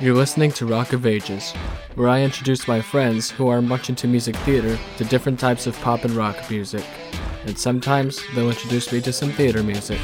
You're listening to Rock of Ages, where I introduce my friends who are much into music theater to different types of pop and rock music. And sometimes they'll introduce me to some theater music.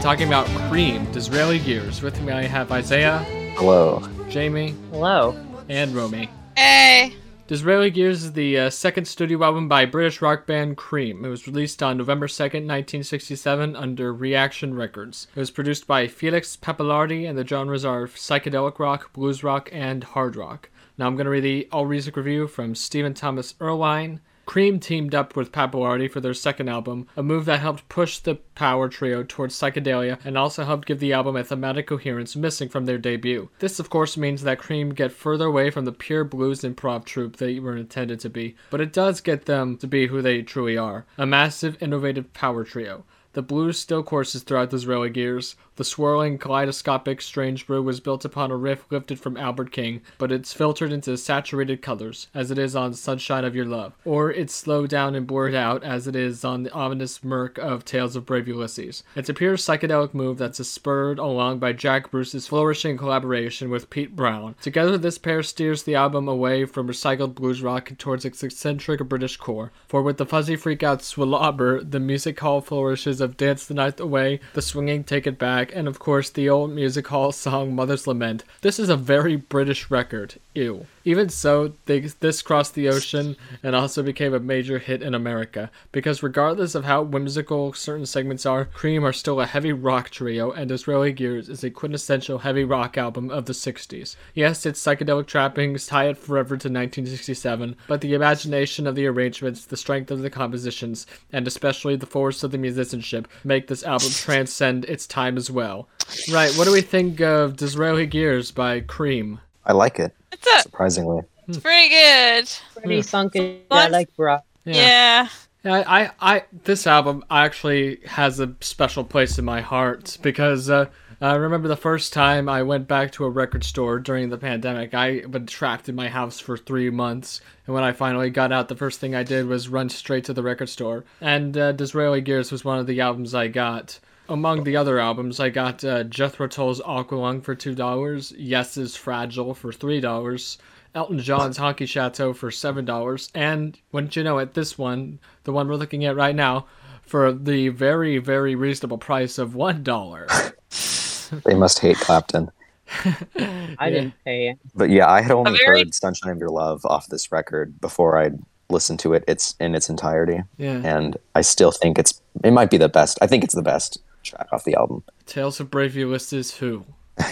Talking about Cream, Disraeli Gears. With me I have Isaiah, Hello. Jamie, Hello. and Romy. Hey. Disraeli Gears is the uh, second studio album by British rock band Cream. It was released on November 2nd, 1967 under Reaction Records. It was produced by Felix Pappalardi and the genres are psychedelic rock, blues rock, and hard rock. Now I'm going to read the All Music review from Stephen Thomas Erlewine. Cream teamed up with Pappalardi for their second album, a move that helped push the power trio towards psychedelia and also helped give the album a thematic coherence missing from their debut. This, of course, means that Cream get further away from the pure blues improv troupe they were intended to be, but it does get them to be who they truly are a massive, innovative power trio. The blues still courses throughout Disraeli Gears. The swirling, kaleidoscopic Strange Brew was built upon a riff lifted from Albert King, but it's filtered into saturated colors, as it is on Sunshine of Your Love, or it's slowed down and blurred out, as it is on the ominous murk of Tales of Brave Ulysses. It's a pure psychedelic move that's spurred along by Jack Bruce's flourishing collaboration with Pete Brown. Together, this pair steers the album away from recycled blues rock towards its eccentric British core. For with the fuzzy freakout Swallober, the music hall flourishes of Dance the Night Away, the swinging Take It Back, and of course the old music hall song Mother's Lament. This is a very British record. Ew. Even so, they, this crossed the ocean and also became a major hit in America, because regardless of how whimsical certain segments are, Cream are still a heavy rock trio, and Disraeli Gears is a quintessential heavy rock album of the 60s. Yes, its psychedelic trappings tie it forever to 1967, but the imagination of the arrangements, the strength of the compositions, and especially the force of the musicianship make this album transcend its time as well. Right, what do we think of Disraeli Gears by Cream? I like it, It's a, surprisingly. it's pretty good. Pretty sunken. What? I like rock. Yeah. Yeah, I, I, I, this album actually has a special place in my heart because uh, I remember the first time I went back to a record store during the pandemic. I been trapped in my house for three months, and when I finally got out, the first thing I did was run straight to the record store. And uh, Disraeli Gears was one of the albums I got. Among the other albums, I got uh, Jethro Tull's Aqualung for two dollars, Yes's Fragile for three dollars. Elton John's Honky Chateau for seven dollars, and wouldn't you know it, this one, the one we're looking at right now, for the very, very reasonable price of one dollar. They must hate Clapton. I didn't pay it. But yeah, I had only very- heard Sunshine of Your Love off this record before I listened to it it's in its entirety. Yeah. And I still think it's it might be the best. I think it's the best track off the album. Tales of Brave Ulysses, who?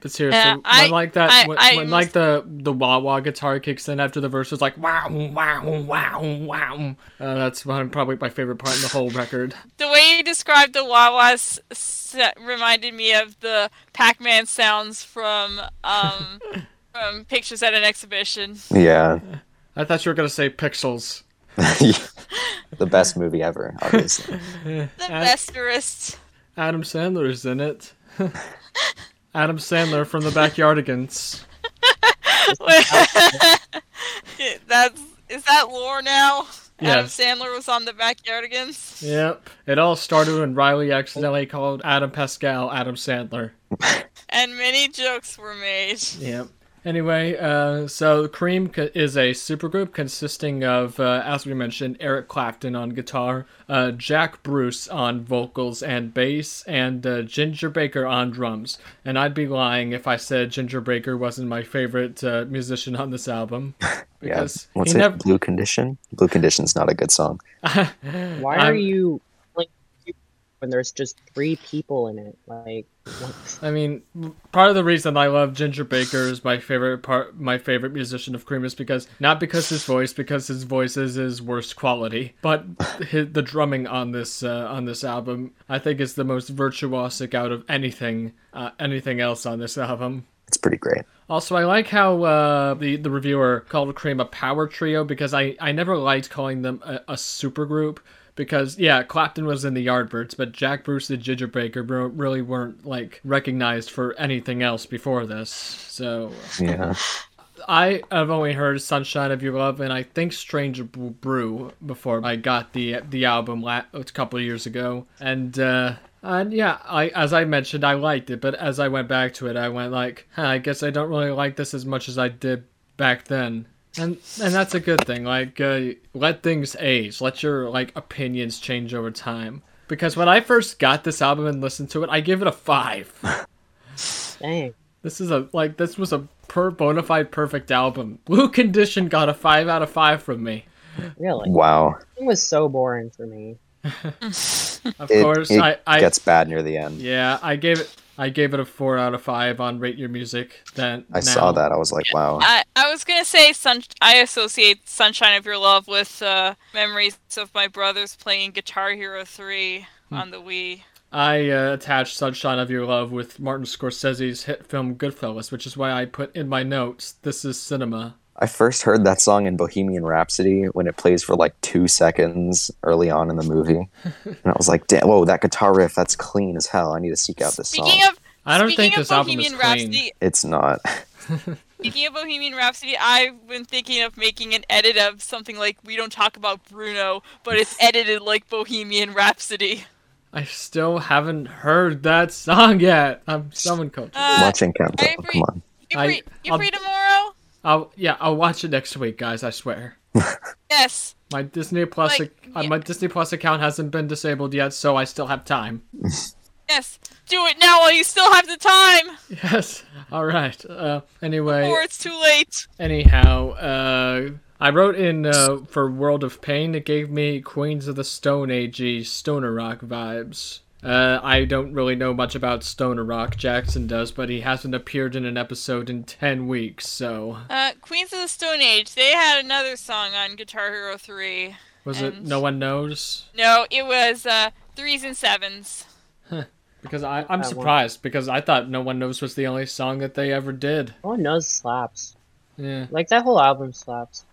But seriously, Yeah, when I- like that, I- when, I when like the the wah wah guitar kicks in after the verse is like wow wow wow wow. Uh, that's one, probably my favorite part in the whole record. The way you described the wah s- reminded me of the Pac-Man sounds from um from pictures at an exhibition. Yeah. I thought you were gonna say Pixels. the best movie ever, obviously. The besterest. Adam Sandler's in it. Adam Sandler from the Backyardigans. That's is that lore now? Adam Sandler was on the Backyardigans. Yep. It all started when Riley accidentally called Adam Pascal Adam Sandler. And many jokes were made. Yep. Anyway, uh, so Cream co- is a supergroup consisting of, uh, as we mentioned, Eric Clapton on guitar, uh, Jack Bruce on vocals and bass, and uh, Ginger Baker on drums. And I'd be lying if I said Ginger Baker wasn't my favorite uh, musician on this album. yeah. Because What's it? never. Blue Condition? Blue Condition's not a good song. Why are I'm- you like when there's just three people in it. Like, what? I mean, part of the reason I love Ginger Baker is my favorite part, my favorite musician of Cream is because not because his voice, because his voice is his worst quality, but his, the drumming on this uh, on this album, I think is the most virtuosic out of anything uh, anything else on this album. It's pretty great. Also, I like how uh, the the reviewer called Cream a power trio because I, I never liked calling them a, a super group because yeah, Clapton was in the Yardbirds, but Jack Bruce the Ginger Baker bro- really weren't like recognized for anything else before this. So Yeah. I have only heard "Sunshine of Your Love" and I think "Strange Brew" before I got the the album la- a couple of years ago, and uh, and yeah, I as I mentioned, I liked it, but as I went back to it, I went like, huh, I guess I don't really like this as much as I did back then. And and that's a good thing. Like, uh, let things age. Let your like opinions change over time. Because when I first got this album and listened to it, I give it a five. Dang. This is a like this was a per bona fide perfect album. Blue Condition got a five out of five from me. Really? Wow. It was so boring for me. Of It, course, it I, I gets bad near the end. yeah, I gave it I gave it a four out of five on Rate Your Music. Then I saw that. I was like, wow. I, I was gonna say sun. I associate "Sunshine of Your Love" with uh, memories of my brothers playing Guitar Hero 3 Hmm. on the Wii. I uh, attached "Sunshine of Your Love" with Martin Scorsese's hit film Goodfellas, which is why I put in my notes, "This is cinema." I first heard that song in Bohemian Rhapsody when it plays for like two seconds early on in the movie. and I was like, damn, whoa, that guitar riff, that's clean as hell. I need to seek out this Speaking song. of I don't think of this album is Bohemian clean. Rhapsody, it's not. speaking of Bohemian Rhapsody, I've been thinking of making an edit of something like "We Don't Talk About Bruno," but it's edited like Bohemian Rhapsody. I still haven't heard that song yet. I'm so uncultured. Uh, Watching Countdown. I. Come on. You I- free, you I'll- free tomorrow? I'll yeah, I'll watch it next week, guys. I swear. Yes. My Disney Plus Like, ac- uh, yeah. my Disney Plus account hasn't been disabled yet, so I still have time. Yes. Do it now while you still have the time, Yes. All right. Uh, anyway, before it's too late. anyhow, uh, I wrote in uh, for World of Pain. It gave me Queens of the Stone Age stoner rock vibes. Uh, I don't really know much about stoner rock. Jackson does, but he hasn't appeared in an episode in ten weeks. So Uh, Queens of the Stone Age. They had another song on Guitar Hero 3. was it? No one knows. No, it was uh, threes and sevens. Because I, I'm That one. surprised because I thought No One Knows was the only song that they ever did. No one knows slaps. Yeah. Like that whole album slaps.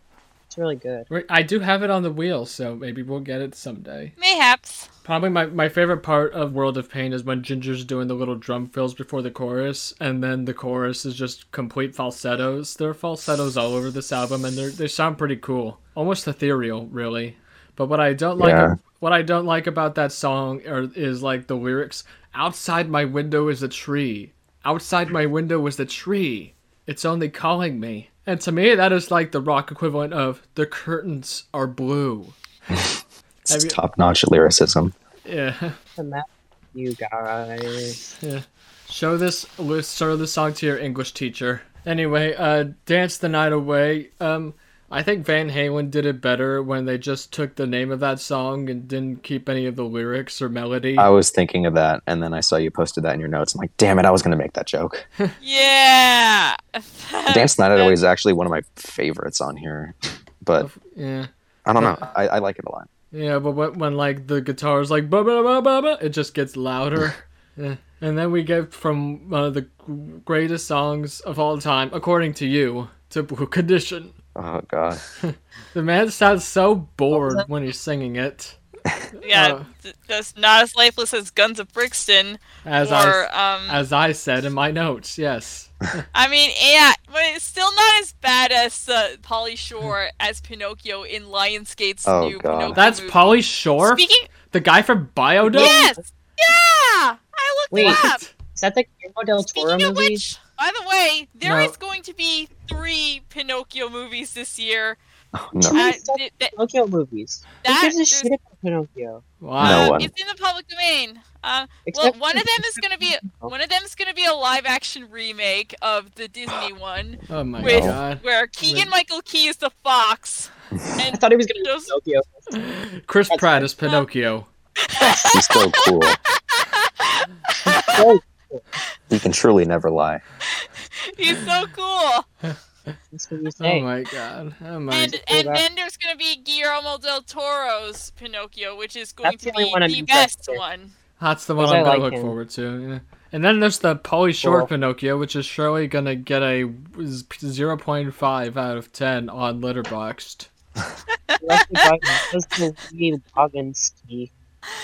It's really good. I do have it on the wheel, so maybe we'll get it someday. Mayhaps. Probably my, my favorite part of World of Pain is when Ginger's doing the little drum fills before the chorus, and then the chorus is just complete falsettos. There are falsettos all over this album, and they they sound pretty cool, almost ethereal, really. But what I don't like, Yeah. what I don't like about that song are, is like the lyrics. Outside my window is a tree. Outside my window is a tree. It's only calling me. And to me, that is like the rock equivalent of the curtains are blue. Have It's you- top notch lyricism. Yeah. The map, you guys. Yeah. Show this show this song to your English teacher. Anyway, uh Dance the Night Away. Um I think Van Halen did it better when they just took the name of that song and didn't keep any of the lyrics or melody. I was thinking of that, and then I saw you posted that in your notes. I'm like, damn it, I was going to make that joke. Yeah. Dance Night Away is actually one of my favorites on here. But yeah. I don't know. I, I like it a lot. Yeah, but when, when like the guitar is like ba ba ba ba ba, it just gets louder. yeah. And then we get from one of the greatest songs of all time, according to you, to Blue Condition. Oh, God. The man sounds so bored when he's singing it. yeah, Uh, th- that's not as lifeless as Guns of Brixton. As or, I um, as I said in my notes, yes. I mean, yeah, but it's still not as bad as uh, Pauly Shore as Pinocchio in Lionsgate's Oh, new God. Pinocchio That's movie. Pauly Shore, Speaking, the guy from Biodome. yes, yeah, I looked Wait. it up. Is that the Guillermo del Toro Speaking of movie? which, by the way, there is No. going to be three Pinocchio movies this year. Oh, no. Uh, Who's that th- th- Pinocchio movies. that- Who gives a shit about Pinocchio? Wow. No uh, one. It's in the public domain. Uh, well, one of them is gonna be one of them is gonna be a live action remake of the Disney one, Oh my with god. where Keegan Michael Key is the fox, I and thought he was gonna be Pinocchio. Chris That's Pratt fine. is Pinocchio. He's so cool. He can truly never lie. He's so cool. That's what you Oh my god. Oh my. And cool and then there's gonna be Guillermo del Toro's Pinocchio, which is going That's to the be one I'm the best interested one. That's the one I'm I gonna like look him. forward to. Yeah. And then there's the Polly Short Cool. Pinocchio, which is surely gonna get a 0.5 out of 10 on Letterboxd. Directed by Leslie Lee Boginski.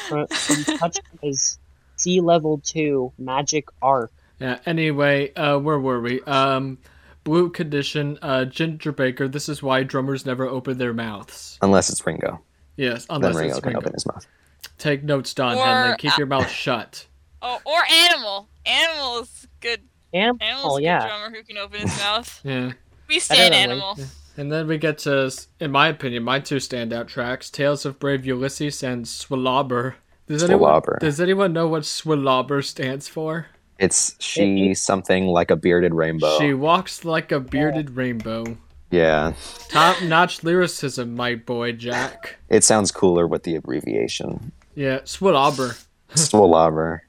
From, from Touch his Sea Level 2 Magic Arc. Yeah. Anyway, uh, where were we? Um, Blue Condition, uh, Ginger Baker. This is why drummers never open their mouths. Unless it's Ringo. Yes, Then unless Ringo it's can Ringo. open his mouth. Take notes, Don Or, Henley. Keep uh, your mouth shut. Oh, or Animal. Animal is good. Animal, Animal's a good yeah. drummer who can open his mouth. Yeah. We stand than Animal. And then we get to, in my opinion, my two standout tracks: "Tales of Brave Ulysses" and "Swallober." Does anyone, Swallober. does anyone know what "Swallober" stands for? It's she something like a bearded rainbow. She walks like a bearded rainbow. Yeah. Top-notch lyricism, my boy Jack. It sounds cooler with the abbreviation. Yeah, Swallober. Swallober.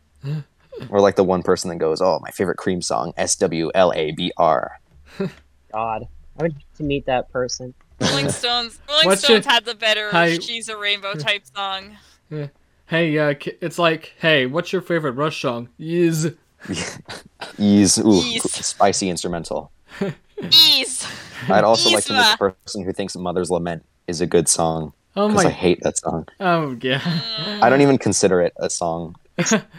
or like the one person that goes, "Oh, my favorite cream song, S W L A B R." God. I would to meet that person. Rolling Stones. Rolling What's Stones your- had the better Hi- "She's a Rainbow" type song. Hey, uh, it's like, hey, what's your favorite Rush song? Is Ease, ooh, Ease. spicy instrumental. Ease. I'd also like to meet Yzma. the person who thinks "Mother's Lament" is a good song oh my. because I hate that song. oh yeah. I don't even consider it a song.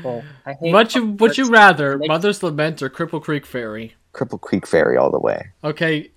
Well, I Would you would you rather Like- Mother's Lament or Cripple Creek Ferry? Cripple Creek Ferry all the way. Okay,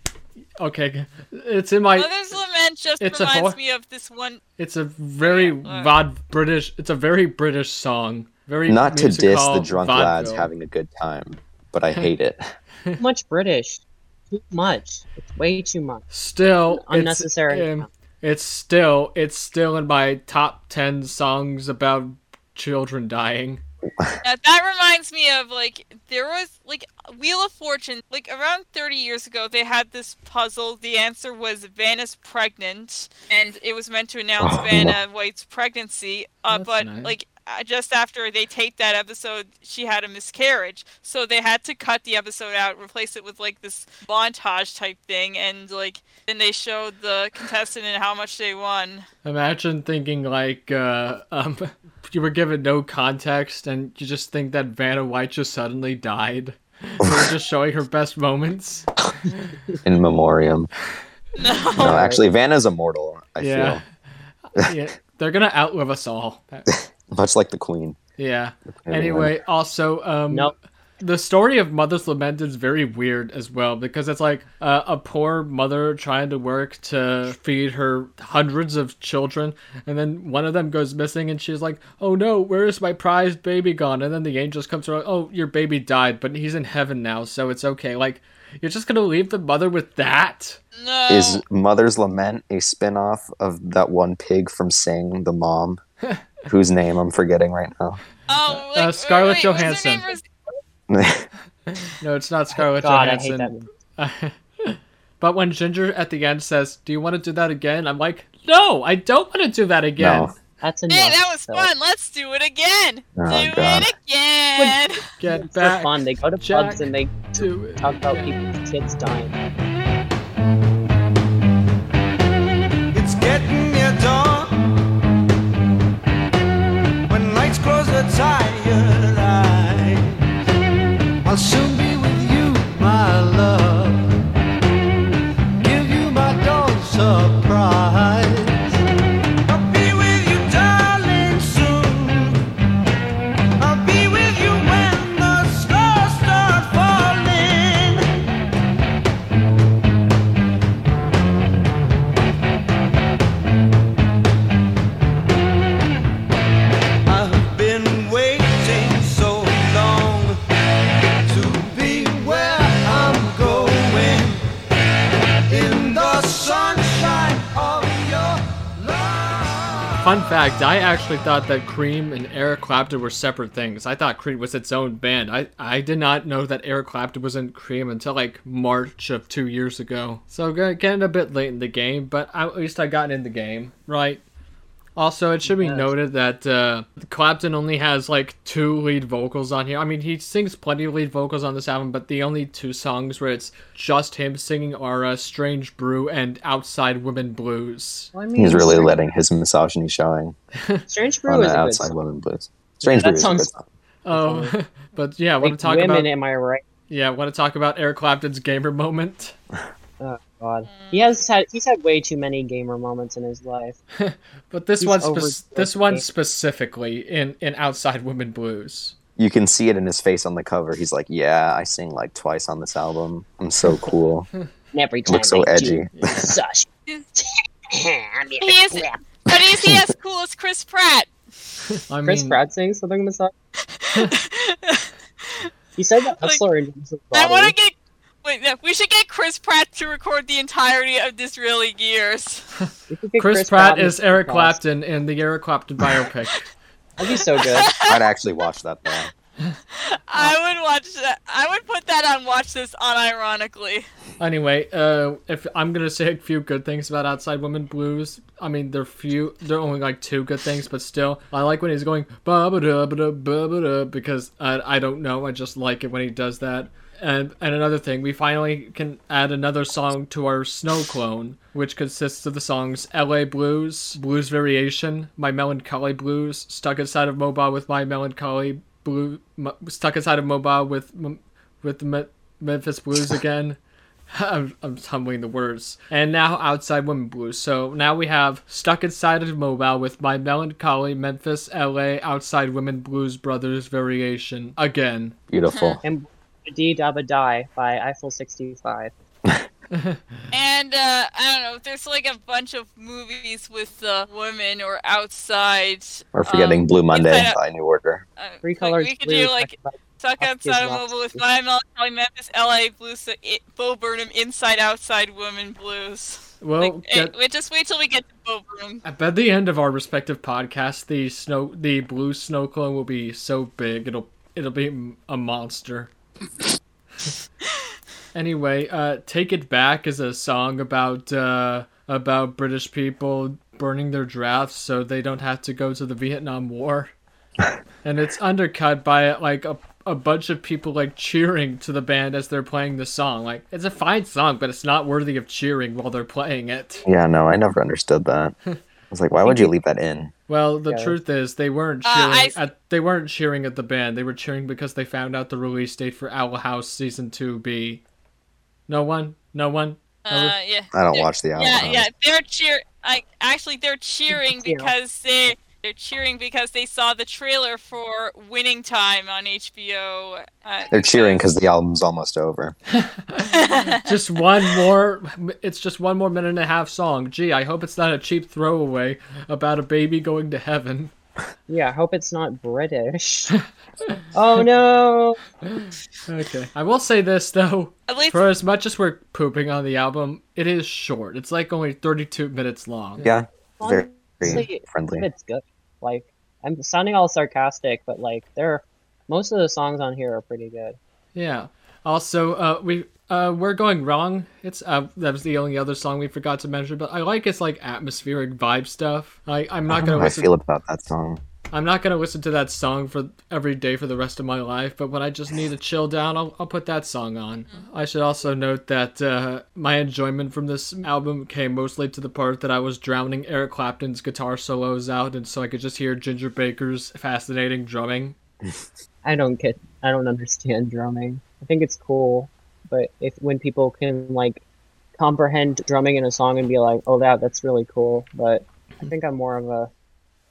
okay, it's in my. Mother's Lament just It's a reminds hor- me of this one. It's a very Yeah, uh. vod British. It's a very British song. Very Not to diss the musical drunk lads having a good time, but I hate it. too much British. Too much. It's way too much. Still, it's, Unnecessary. um, it's still it's still in my top ten songs about children dying. Now, that reminds me of like there was like Wheel of Fortune like around 30 years ago they had this puzzle the answer was Vanna's pregnant and it was meant to announce Oh, Vanna White's pregnancy uh, but nice. like just after they taped that episode she had a miscarriage so they had to cut the episode out replace it with like this montage type thing and like then they showed the contestant and how much they won Imagine thinking like um, you were given no context and you just think that Vanna White just suddenly died. they were just showing her best moments. In memoriam. no No, actually, Vanna's immortal. I Yeah. yeah, they're gonna outlive us all. feel much like the Queen. Yeah. Everyone. Anyway, also, um, Nope. the story of Mother's Lament is very weird as well because it's like uh, a poor mother trying to work to feed her hundreds of children, and then one of them goes missing, and she's like, "Oh no, where is my prized baby gone?" And then the angels come to her, "Oh, your baby died, but he's in heaven now, so it's okay." Like, you're just gonna leave the mother with that? no Is Mother's Lament a spin-off of that one pig from Sing, the mom, whose name I'm forgetting right now? oh, uh, Scarlett wait, what's her Johansson. No, it's not Scarlett God, I hate Johansson. that but when Ginger at the end says, "Do you want to do that again?" I'm like, "No, I don't want to do that again." No. That's enough. Hey, that was though. fun. Let's do it again. Oh, do God. it again. Get It's for back fun. They go to Jack. pubs and they to it. talk about people's kids dying. I'll soon I actually thought that Cream and Eric Clapton were separate things. I thought Cream was its own band. I I did not know that Eric Clapton was in Cream until like March of two years ago. So getting a bit late in the game, but at least I got in the game, right? Also, it should be Yes. noted that uh, Clapton only has like two lead vocals on here. I mean, he sings plenty of lead vocals on this album, but the only two songs where it's just him singing are uh, "Strange Brew" and "Outside Women Blues." Well, I mean, He's really Strange- letting his misogyny showing Strange Brew on is the a good outside song. women blues. Strange That Brew is a good song. Oh, but yeah, want to talk women, about am I right? yeah, want to talk about Eric Clapton's gamer moment. Oh God, he mm. has had he's had way too many gamer moments in his life. But this He's one, spe- this one specifically in in "Outside Women Blues." You can see it in his face on the cover. He's like, "Yeah, I sing like twice on this album. I'm so cool. And every time Looks so I edgy." do such. He is, but is he as cool as Chris Pratt? I Chris Pratt saying something in the song. He said that Like, Hustler in his I want to get. Wait, no, we should get Chris Pratt to record the entirety of Disraeli Gears. We could get Chris, Pratt in is Eric. Clapton in the Eric Clapton biopic. That'd be so good. I'd actually watch that though. I would watch that. I would put that on watch this unironically. Anyway, uh, if I'm gonna say a few good things about Outside Women Blues, I mean they're few, they're only like two good things, but still, I like when he's going ba ba da ba da ba ba da because I I don't know, I just like it when he does that. And and another thing, we finally can add another song to our snow clone, which consists of the songs "L.A. Blues," "Blues Variation," "My Melancholy Blues," "Stuck Inside of Mobile with My Melancholy Blue," "Stuck Inside of Mobile with with the Me- Memphis Blues again." I'm, I'm tumbling the words. And now Outside Women Blues. So now we have Stuck Inside of Mobile with My Melancholy Memphis LA Outside Women Blues Brothers Variation. Again. Beautiful. and D Dabba Die by Eiffel 65. And uh, I don't know. There's like a bunch of movies with the women or outside. We're forgetting um, Blue Monday inside out- by New Order. uh, Three like, colors we could blue. do like by- Up his outside of locks. mobile with my melancholy Memphis, LA blues, so it, Bo Burnham, inside outside women blues. Well, Like, get- wait, just wait till we get to Bo Burnham. at the end of our respective podcasts, the snow, the blue snow clone will be so big it'll it'll be a monster. anyway, uh, "Take It Back" is a song about uh, about British people burning their drafts so they don't have to go to the Vietnam War, and it's undercut by like a a bunch of people like cheering to the band as they're playing the song. Like it's a fine song, but it's not worthy of cheering while they're playing it. Yeah, no, I never understood that. I was like, why would you leave that in? Well, the Yeah. truth is they weren't Uh, cheering at they weren't cheering at the band. They were cheering because they found out the release date for Owl House season 2B. No one? No one? Uh, yeah. I don't They're- watch the album. Yeah, yeah. They're cheer. I actually they're cheering Yeah. because they they're cheering because they saw the trailer for Winning Time on HBO. Uh, They're cheering because the album's almost over. just one more it's just one more minute and a half song. Gee, I hope it's not a cheap throwaway about a baby going to heaven. Yeah, I hope it's not British. oh no! Okay. I will say this though. At least For as much as we're pooping on the album, it is short. It's like only 32 minutes long. Yeah, very friendly. It's good. Like I'm sounding all sarcastic, but like there, most of the songs on here are pretty good. Yeah. Also, uh, we uh, we're going wrong. It's uh, that was the only other song we forgot to mention, but I like its like atmospheric vibe stuff. I I'm not don't gonna how I feel about that song. I'm not gonna listen to that song for every day for the rest of my life. But when I just need to chill down, I'll I'll put that song on. I should also note that uh, my enjoyment from this album came mostly to the part that I was drowning Eric Clapton's guitar solos out, and so I could just hear Ginger Baker's fascinating drumming. I don't get, I don't understand drumming. I think it's cool, but if when people can like comprehend drumming in a song and be like, "Oh, that that's really cool," but I think I'm more of a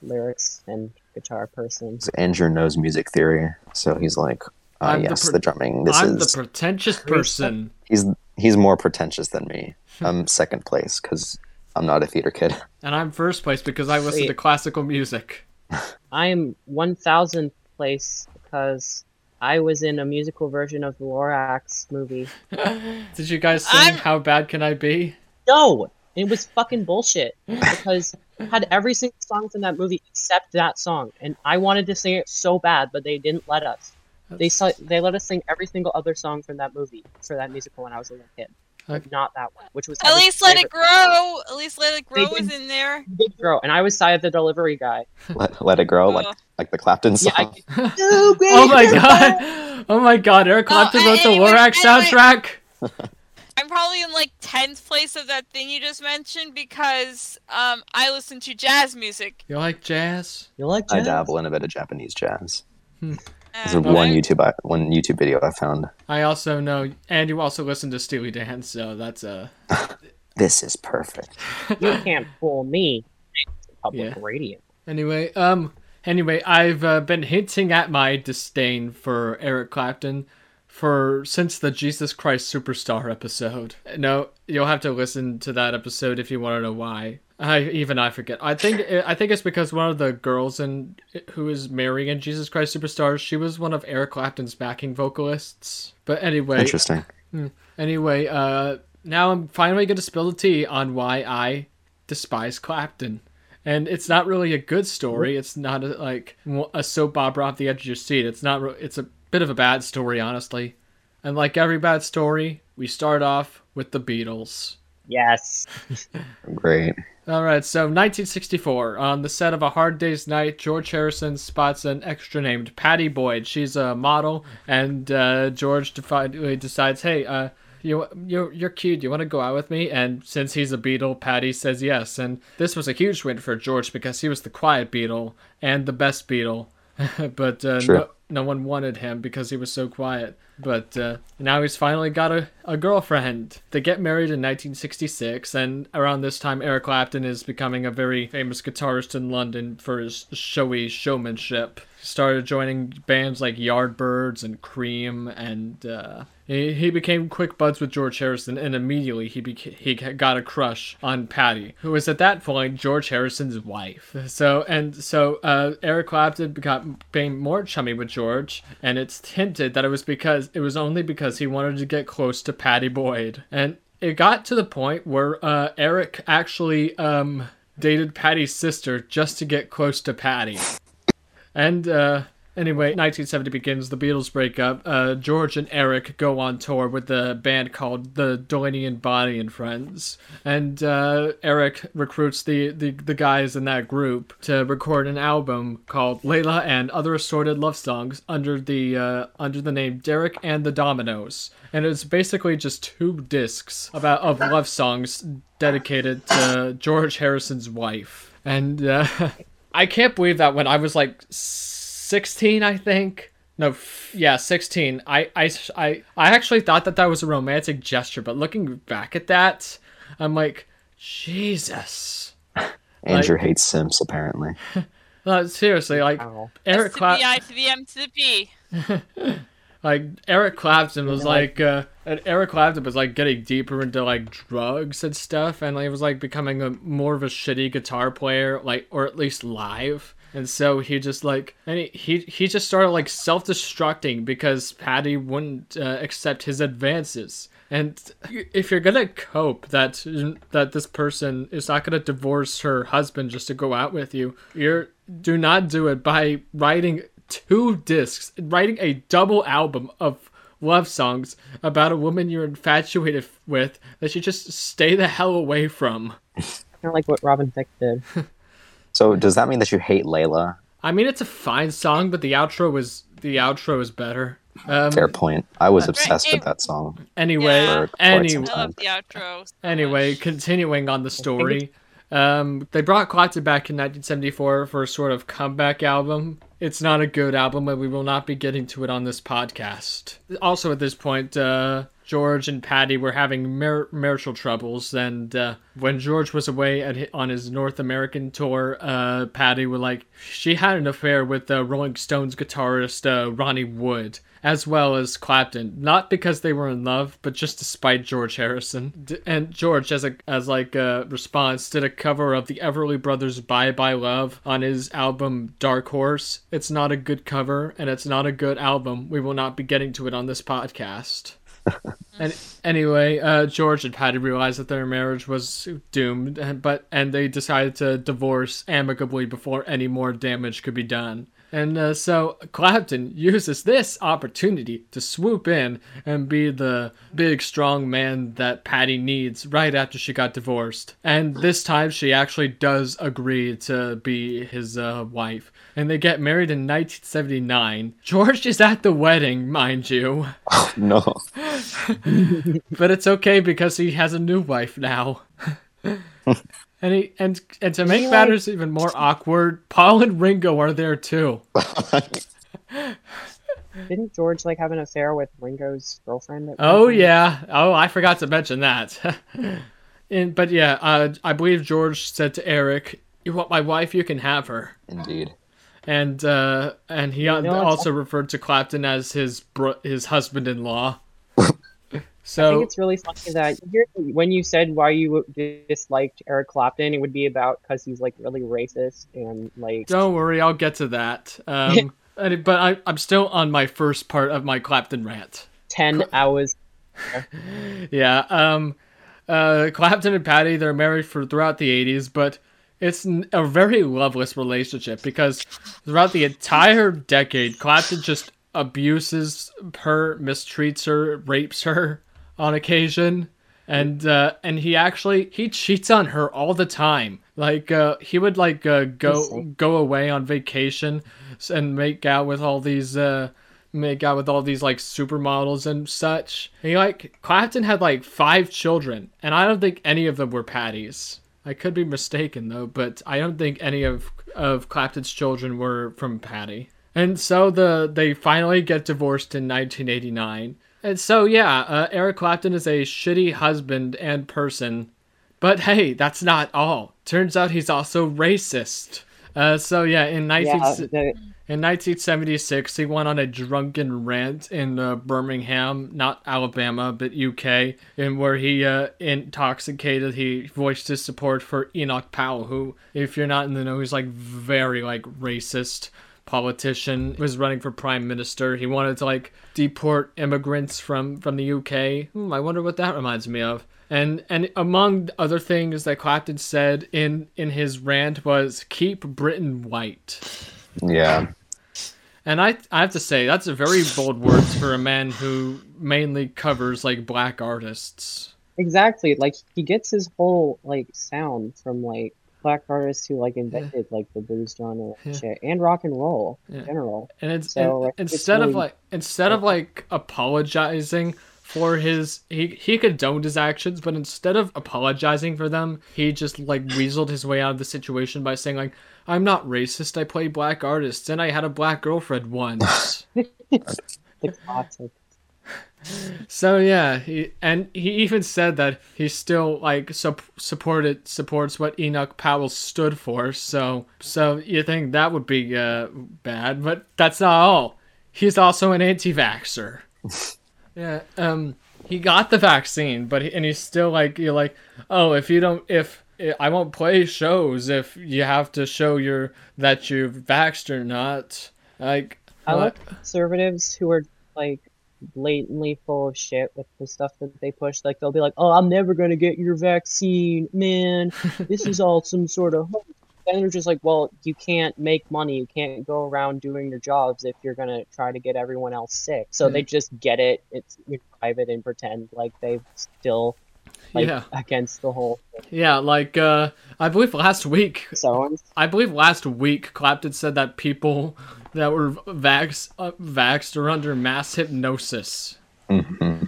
lyrics and guitar person. Andrew knows music theory, so he's like, uh, I'm the yes, per- the drumming. This I'm is the pretentious person. he's he's more pretentious than me. I'm second place because I'm not a theater kid. And I'm first place because I listen Wait. to classical music. I'm one thousandth place because I was in a musical version of the Lorax movie. Did you guys sing I'm- How Bad Can I Be? No, it was fucking bullshit because it had every single song from that movie except that song, and I wanted to sing it so bad, but they didn't let us. They saw, they let us sing every single other song from that movie for that musical when I was a little kid. But not that one, which was At least let it favorite. grow. At least let it They grow was in there. Did grow, and I was side of the delivery guy. Let, let it grow, like like the Clapton song. Yeah, I- oh my god! Oh my god! Eric Clapton uh, wrote the anyway, Lorax anyway. soundtrack. I'm probably in like tenth place of that thing you just mentioned because um I listen to jazz music. You like jazz? You like I dabble in a bit of Japanese jazz. There's and one I- YouTube I, one YouTube video I found. I also know, and you also listen to Steely Dan, so that's a. This is perfect. You can't fool me. Public Yeah. radio. Anyway, um, anyway, I've uh, been hinting at my disdain for Eric Clapton for since the Jesus Christ Superstar episode. No, you'll have to listen to that episode if you want to know why. I even I forget. I think I think it's because one of the girls in who is marrying in Jesus Christ Superstar, she was one of Eric Clapton's backing vocalists. But anyway, Interesting. Anyway, uh, now I'm finally going to spill the tea on why I despise Clapton. And it's not really a good story. It's not a, like a soap opera off the edge of your seat. It's not. Re- it's a bit of a bad story, honestly. And like every bad story, we start off with the Beatles. Yes. Great. All right, so 1964, on the set of A Hard Day's Night, George Harrison spots an extra named Pattie Boyd. She's a model, and uh, George defi- decides, "Hey, uh, you you're you're cute. You want to go out with me?" And since he's a Beatle, Pattie says yes. And this was a huge win for George because he was the quiet Beatle and the best Beatle, but uh, no, no one wanted him because he was so quiet. But uh, now he's finally got a, a girlfriend. They get married in 1966, and around this time, Eric Clapton is becoming a very famous guitarist in London for his showy showmanship. He started joining bands like Yardbirds and Cream, and uh, he, he became quick buds with George Harrison, and immediately he beca- he got a crush on Pattie, who was at that point George Harrison's wife. So and so uh, Eric Clapton became more chummy with George, and it's hinted that it was because it was only because he wanted to get close to Pattie Boyd, and it got to the point where uh, Eric actually um, dated Pattie's sister just to get close to Pattie. And uh, anyway, 1970 begins. The Beatles break up. Uh, George and Eric go on tour with the band called the Delaney and Bonnie and Friends. And uh, Eric recruits the, the, the guys in that group to record an album called Layla and Other Assorted Love Songs under the uh, under the name Derek and the Dominos. And it's basically just two discs about of love songs dedicated to George Harrison's wife. And uh, I can't believe that when I was like 16, I think. No, f- yeah, 16. I, I, I, I actually thought that that was a romantic gesture, but looking back at that, I'm like, Jesus. Andrew hates Sims apparently. Uh, seriously, like Wow. Eric S to Clapton. I to the M to the P. like Eric Clapton was like uh and Eric Clapton was like getting deeper into like drugs and stuff and like, he was like becoming a more of a shitty guitar player like or at least live and so he just like and he he, he just started like self-destructing because Pattie wouldn't uh, accept his advances and if you're gonna cope that that this person is not gonna divorce her husband just to go out with you, you're do not do it by writing two discs, writing a double album of love songs about a woman you're infatuated with that you just stay the hell away from. Kind of like what Robin Thicke did. So does that mean that you hate Layla? I mean, it's a fine song, but the outro was the outro is better. Um, Fair point. I was obsessed it- with that song. anyway, Yeah. For quite some anyway, I love the outro. so Anyway, continuing on the story, um, they brought Clapton back in 1974 for a sort of comeback album. It's not a good album, and we will not be getting to it on this podcast. Also, at this point, uh, George and Pattie were having mar- marital troubles, and uh, when George was away at on his North American tour, uh, Pattie was like she had an affair with uh, Rolling Stones guitarist uh, Ronnie Wood, as well as Clapton. Not because they were in love, but just to spite George Harrison. D- and George, as a as like a response, did a cover of the Everly Brothers' "Bye Bye Love" on his album Dark Horse. It's not a good cover, and it's not a good album. We will not be getting to it on this podcast. And anyway, uh, George and Pattie realized that their marriage was doomed, and- but and they decided to divorce amicably before any more damage could be done. And uh, so Clapton uses this opportunity to swoop in and be the big, strong man that Pattie needs right after she got divorced. And this time she actually does agree to be his uh, wife. And they get married in 1979. George is at the wedding, mind you. no. But it's okay because he has a new wife now. and he and and to make he, like- matters even more awkward, Paul and Ringo are there too. Didn't George like have an affair with Ringo's girlfriend? at one Oh point? yeah. Oh, I forgot to mention that. and but yeah, uh, I believe George said to Eric, "You want my wife? You can have her." Indeed. And uh, and he know, also referred to Clapton as his bro- his husband-in-law. I think it's really funny that when you said why you disliked Eric Clapton, it would be about because he's like really racist and like don't worry, I'll get to that. Um, but I, I'm still on my first part of my Clapton rant. ten hours. Yeah. Um, uh, Clapton and Pattie, they're married for throughout the 80s, but it's a very loveless relationship because throughout the entire decade, Clapton just abuses her, mistreats her, rapes her on occasion. And uh, and he actually he cheats on her all the time. Like uh, he would like uh, go go away on vacation and make out with all these uh, make out with all these like supermodels and such. He like Clapton had like five children, and I don't think any of them were Pattie's. I could be mistaken though, but I don't think any of of Clapton's children were from Pattie. And so the they finally get divorced in 1989. And so yeah, uh, Eric Clapton is a shitty husband and person. But hey, that's not all. Turns out he's also racist. Uh, so yeah, in 19, Yeah, in 1976, he went on a drunken rant in uh, Birmingham, not Alabama, but UK, in where he, uh, intoxicated, he voiced his support for Enoch Powell, who, if you're not in the know, he's like very like racist politician. Was running for prime minister. He wanted to like deport immigrants from from the UK. Hmm, I wonder what that reminds me of. And and among other things that Clapton said in in his rant was keep Britain white. Yeah. And I I have to say that's a very bold words for a man who mainly covers like black artists. exactly like he gets his whole like sound from like black artists who like invented like the blues genre and Yeah. shit and rock and roll Yeah. in general. And it's So, and it's instead of like instead of like apologizing for his he he condoned his actions, but instead of apologizing for them, he just like weaseled his way out of the situation by saying like I'm not racist. I play black artists, and I had a black girlfriend once. The classic. So yeah, he and he even said that he still like sup- supported supports what Enoch Powell stood for. So so you think that would be uh, bad, but that's not all. He's also an anti-vaxxer. yeah, um, he got the vaccine, but he, and he's still like you're like, oh, if you don't, if I won't play shows if you have to show your that you've vaxxed or not. Like, I what? like conservatives who are like blatantly full of shit with the stuff that they push. Like they'll be like, "Oh, I'm never gonna get your vaccine, man. This is all some sort of." hoax." And they're just like, "Well, you can't make money. You can't go around doing your jobs if you're gonna try to get everyone else sick." So they just get it. It's private and pretend like they've still like Yeah. against the whole. Thing. Yeah, like uh, I believe last week So I believe last week Clapton said that people that were vax uh, vaxxed are under mass hypnosis. hmm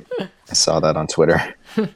I saw that on Twitter.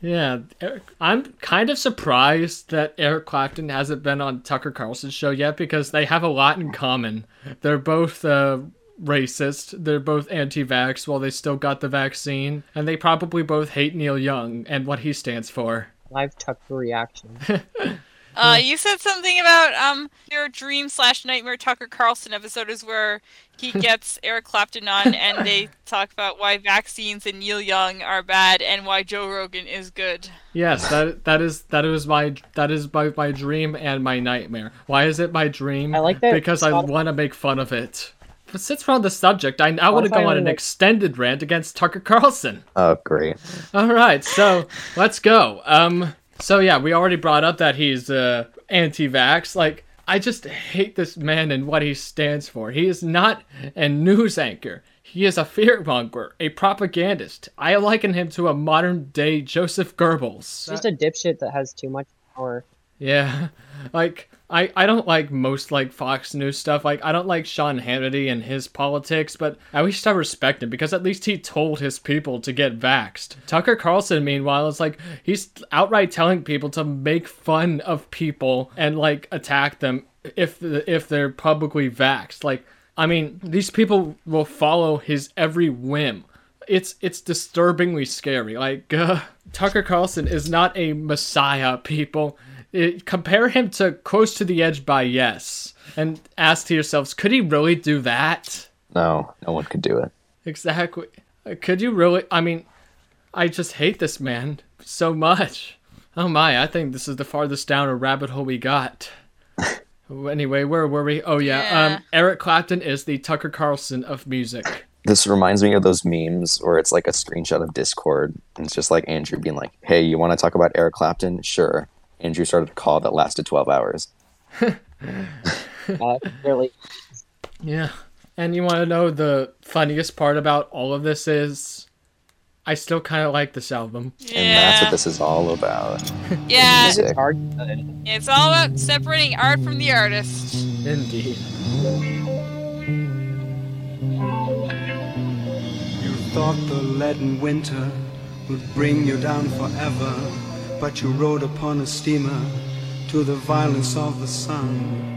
Yeah, Eric, I'm kind of surprised that Eric Clapton hasn't been on Tucker Carlson's show yet because they have a lot in common. They're both uh, racist, they're both anti-vax while they still got the vaccine, and they probably both hate Neil Young and what he stands for. live Tucker reaction. Uh, you said something about um your dream slash nightmare Tucker Carlson episode is where he gets Eric Clapton on and they talk about why vaccines and Neil Young are bad and why Joe Rogan is good. Yes, that that is that is my that is my, my dream and my nightmare. Why is it my dream? I like that because I want to make fun of it. But since we're on the subject, I now want to go on an like- extended rant against Tucker Carlson. Oh, great. All right, so let's go. Um, so yeah, we already brought up that he's uh, anti-vax. Like I just hate this man and what he stands for. He is not a news anchor. He is a fearmonger, a propagandist. I liken him to a modern day Joseph Goebbels. Just a dipshit that has too much power. Yeah, like I I don't like most like Fox News stuff. Like I don't like Sean Hannity and his politics, but at least I respect him because at least he told his people to get vaxxed. Tucker Carlson, meanwhile, is like he's outright telling people to make fun of people and like attack them if if they're publicly vaxxed. Like I mean, these people will follow his every whim it's it's disturbingly scary. Like uh, Tucker Carlson is not a messiah, people. It, compare him to Close to the Edge by Yes, and ask to yourselves, could he really do that? No, no one could do it. Exactly. Could you really? I mean, I just hate this man so much. Oh my, I think this is the farthest down a rabbit hole we got. anyway, where were we? Oh yeah, Yeah. um, Eric Clapton is the Tucker Carlson of music. This reminds me of those memes where it's like a screenshot of Discord, and it's just like Andrew being like, "Hey, you want to talk about Eric Clapton? Sure." Andrew started a call that lasted twelve hours. Uh, really, Yeah. And you want to know the funniest part about all of this is I still kind of like this album. Yeah. And that's what this is all about. yeah. Music. it's It's all about separating art from the artist. Indeed. You thought the leaden winter would bring you down forever, but you rode upon a steamer to the violence of the sun.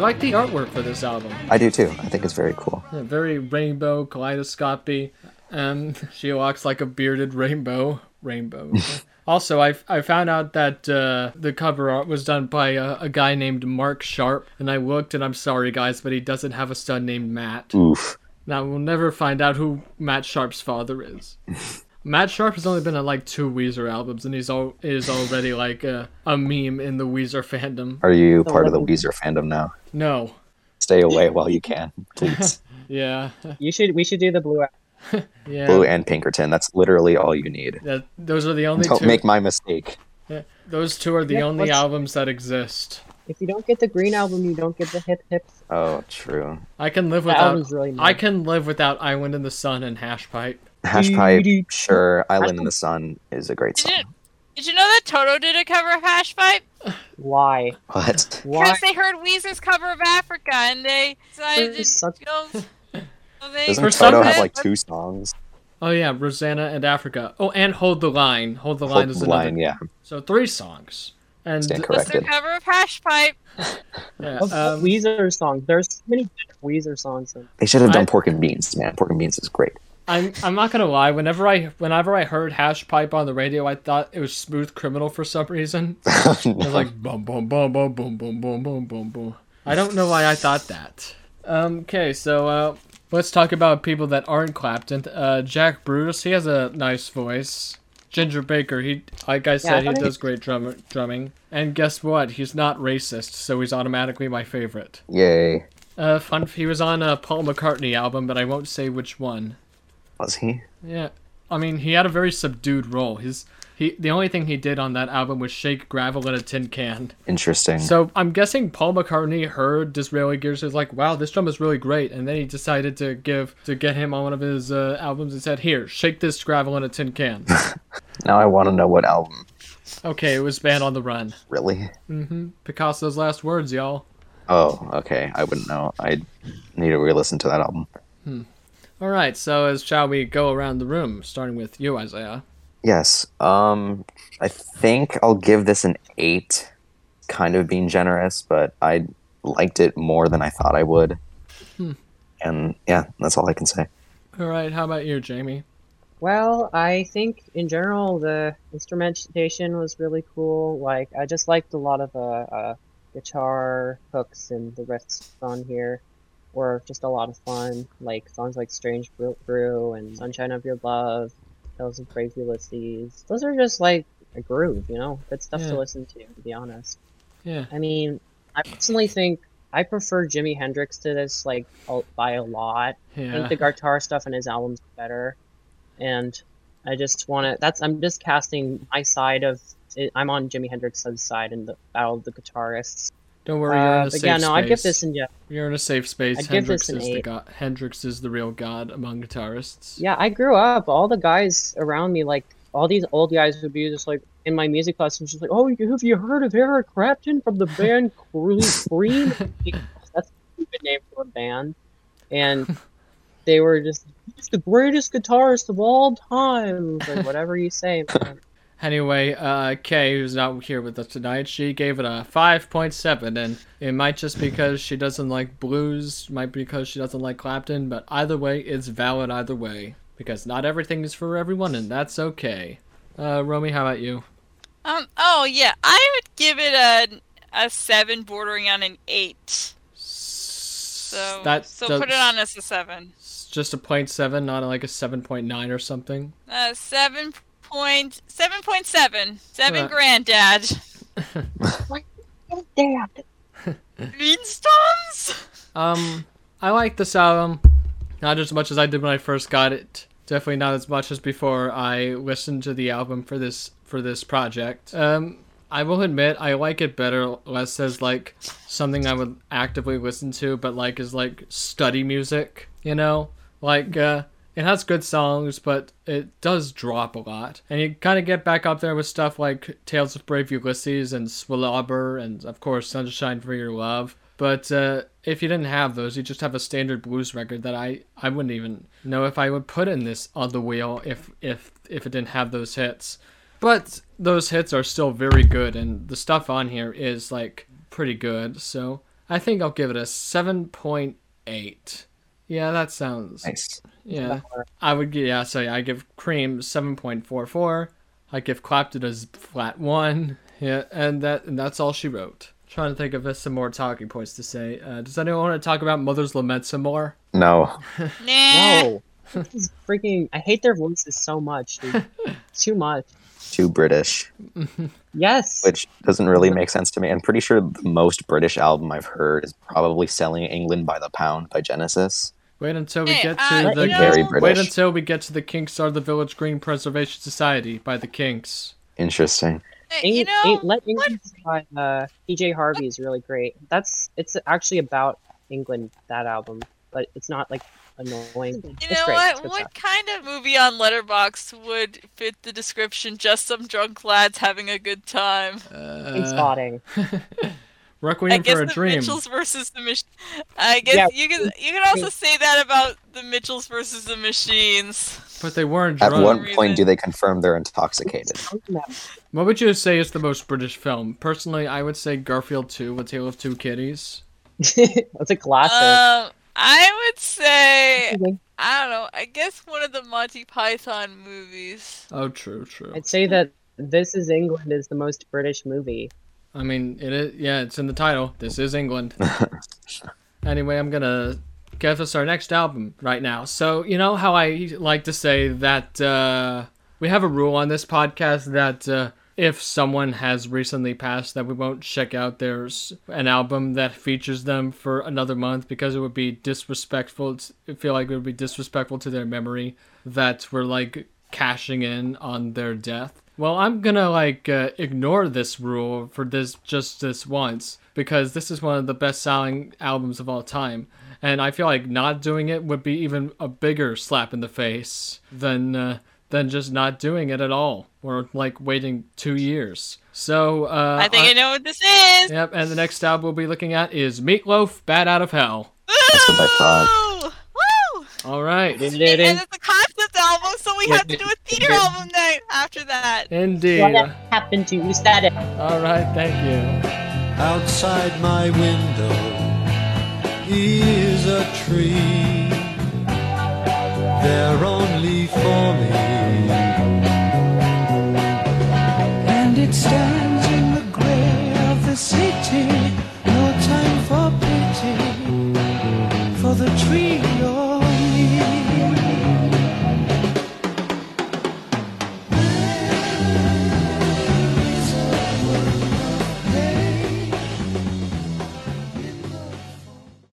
Like the artwork for this album. I do too. I think it's very cool. Yeah, very rainbow, kaleidoscopy. Um, she walks like a bearded rainbow. Rainbow. also, I, I found out that uh, the cover art was done by a, a guy named Mark Sharp, and I looked, and I'm sorry, guys, but he doesn't have a son named Matt. Oof. Now we'll never find out who Matt Sharp's father is. Matt Sharp has only been on like two Weezer albums, and he's all is already like a, a meme in the Weezer fandom. Are you part of the Weezer fandom now? No, Stay away while you can, please. yeah, You should. We should do the blue. yeah. Blue and Pinkerton. That's literally all you need. That, those are the only Don't two. make my mistake. yeah, those two are the Yeah, only albums that exist. If you don't get the green album, you don't get the hip hips. Oh, true. I can live That without. album's really I nice. can live without Island in the Sun and Hash Pipe. Hash pipe, sure. Island in the Sun is a great Did song. you, did you know that Toto did a cover of Hash Pipe? Why? What? Why? Because they heard Weezer's cover of Africa and they decided There's to such- go. So they, Doesn't For Toto have like two songs? Oh yeah, Rosanna and Africa. Oh, and Hold the Line. Hold the Line Hold is the another. line, yeah. So three songs. And Stand What's their cover of Hash Pipe? yeah, um, Weezer songs. There's so many Weezer songs. In. They should have done I- Pork and Beans, man. Pork and Beans is great. I'm I'm not gonna lie. Whenever I whenever I heard Hash Pipe on the radio, I thought it was Smooth Criminal for some reason. It was like boom boom boom boom boom boom boom boom boom boom. I don't know why I thought that. Um, okay, so uh, let's talk about people that aren't Clapton. Uh, Jack Bruce, he has a nice voice. Ginger Baker, he like I said, he I think- does great drum- drumming. And guess what? He's not racist, so he's automatically my favorite. Yay. Uh, fun. He was on a Paul McCartney album, but I won't say which one. Was he? Yeah, I mean, he had a very subdued role. His he the only thing he did on that album was shake gravel in a tin can. Interesting. So I'm guessing Paul McCartney heard Disraeli Gears was like, "Wow, this drum is really great," and then he decided to give to get him on one of his uh, albums and said, "Here, shake this gravel in a tin can." now I want to know what album. okay, it was Band on the Run. Really? Mm-hmm. Picasso's last words, y'all. Oh, okay. I wouldn't know. I need to re-listen to that album. All right, so as shall we go around the room, starting with you, Isaiah? Yes. Um, I think I'll give this an eight. Kind of being generous, but I liked it more than I thought I would. And yeah, that's all I can say. All right, how about you, Jamie? Well, I think in general the instrumentation was really cool. Like I just liked a lot of the uh, guitar hooks and the riffs on here were just a lot of fun. Like songs like "Strange Brew, Brew" and "Sunshine of Your Love," "Tales of Brave Ulysses." Those are just like a groove, you know, good stuff Yeah. to listen to. To be honest, Yeah. I mean, I personally think I prefer Jimi Hendrix to this like by a lot. I Yeah. think the guitar stuff in his albums better, and I just want to. That's I'm just casting my side of. I'm on Jimi Hendrix's side in the battle of the guitarists. Don't worry, you're in Uh, a safe yeah, no, space. I'd give this in yeah. You're in a safe space. I'd Hendrix is the god. Hendrix is the real god among guitarists. Yeah, I grew up. All the guys around me, like all these old guys, would be just like in my music lesson, just like, "Oh, have you heard of Eric Clapton from the band Cream?" That's a stupid name for a band, and they were just he's the greatest guitarist of all time. Like whatever you say, man. Anyway, uh, Kay, who's not here with us tonight, she gave it a 5.7, and it might just because she doesn't like blues, might be because she doesn't like Clapton, but either way, it's valid either way. Because not everything is for everyone, and that's okay. Uh, Romy, how about you? Um. Oh yeah, I would give it a a seven, bordering on an eight. So that so does- put it on as a seven. it's just a point seven, not like a 7.9 or something. Uh, seven point seven point seven. Seven Right. granddad. Damn. Flintstones. Um, I like this album, not as much as I did when I first got it. Definitely not as much as before I listened to the album for this for this project. Um, I will admit I like it better less as like something I would actively listen to, but like as like study music. You know, like uh, it has good songs, but it does drop a lot, and you kind of get back up there with stuff like Tales of Brave Ulysses and SWLABR, and of course Sunshine for Your Love. But uh, if you didn't have those, you just have a standard blues record that I, I wouldn't even know if I would put in this on the wheel if if if it didn't have those hits. But those hits are still very good, and the stuff on here is like pretty good. So I think I'll give it a seven point eight. Yeah, that sounds Nice. Yeah. I would gi- yeah. So I give Cream seven point four four. I give Clapton a flat one. Yeah, and that and that's all she wrote. Trying to think of some more talking points to say. Uh, does anyone want to talk about Mother's Lament some more? No. Nah. No. This is freaking. I hate their voices so much, dude. Too much. Too British, Yes. which doesn't really make sense to me. I'm pretty sure the most British album I've heard is probably "Selling England by the Pound" by Genesis. Wait until we Hey, get uh, to you the know- Very wait until we get to the Kinks are the Village Green Preservation Society by the Kinks. Interesting. Hey, you know, Eng- Let England by uh, PJ Harvey is really great. That's it's actually about England that album, but it's not like annoying. You it's know great. what? What stuff. kind of movie on Letterboxd would fit the description? Just some drunk lads having a good time. Train Uh, spotting. I Requiem guess for a the Dream. Mitchells versus the Mach- I guess Yeah. you can you can also say that about the Mitchells versus the Machines. But they weren't At drunk. one reason. point, do they confirm they're intoxicated? What would you say is the most British film? Personally, I would say Garfield 2, A Tale of Two Kitties. That's a classic. Um, I would say I don't know. I guess one of the Monty Python movies. Oh, true, true. I'd say that This Is England is the most British movie. I mean, it is. Yeah, it's in the title. This is England. anyway, I'm gonna give us our next album right now. So you know how I like to say that uh, we have a rule on this podcast that uh, if someone has recently passed, that we won't check out there's an album that features them for another month because it would be disrespectful. To, feel like it would be disrespectful to their memory that we're like cashing in on their death. Well, I'm gonna like uh, ignore this rule for this just this once because this is one of the best-selling albums of all time, and I feel like not doing it would be even a bigger slap in the face than uh, than just not doing it at all or like waiting two years. So uh, I think I know what this is. Yep, and the next album we'll be looking at is Meatloaf, Bat Out of Hell. That's what I thought. Woo! Woo! All right, And it's a concept album, so we have to do a theater album night after that. Indeed. What happened to you, it. All right, thank you. Outside my window is a tree. They're only for me, and it's done.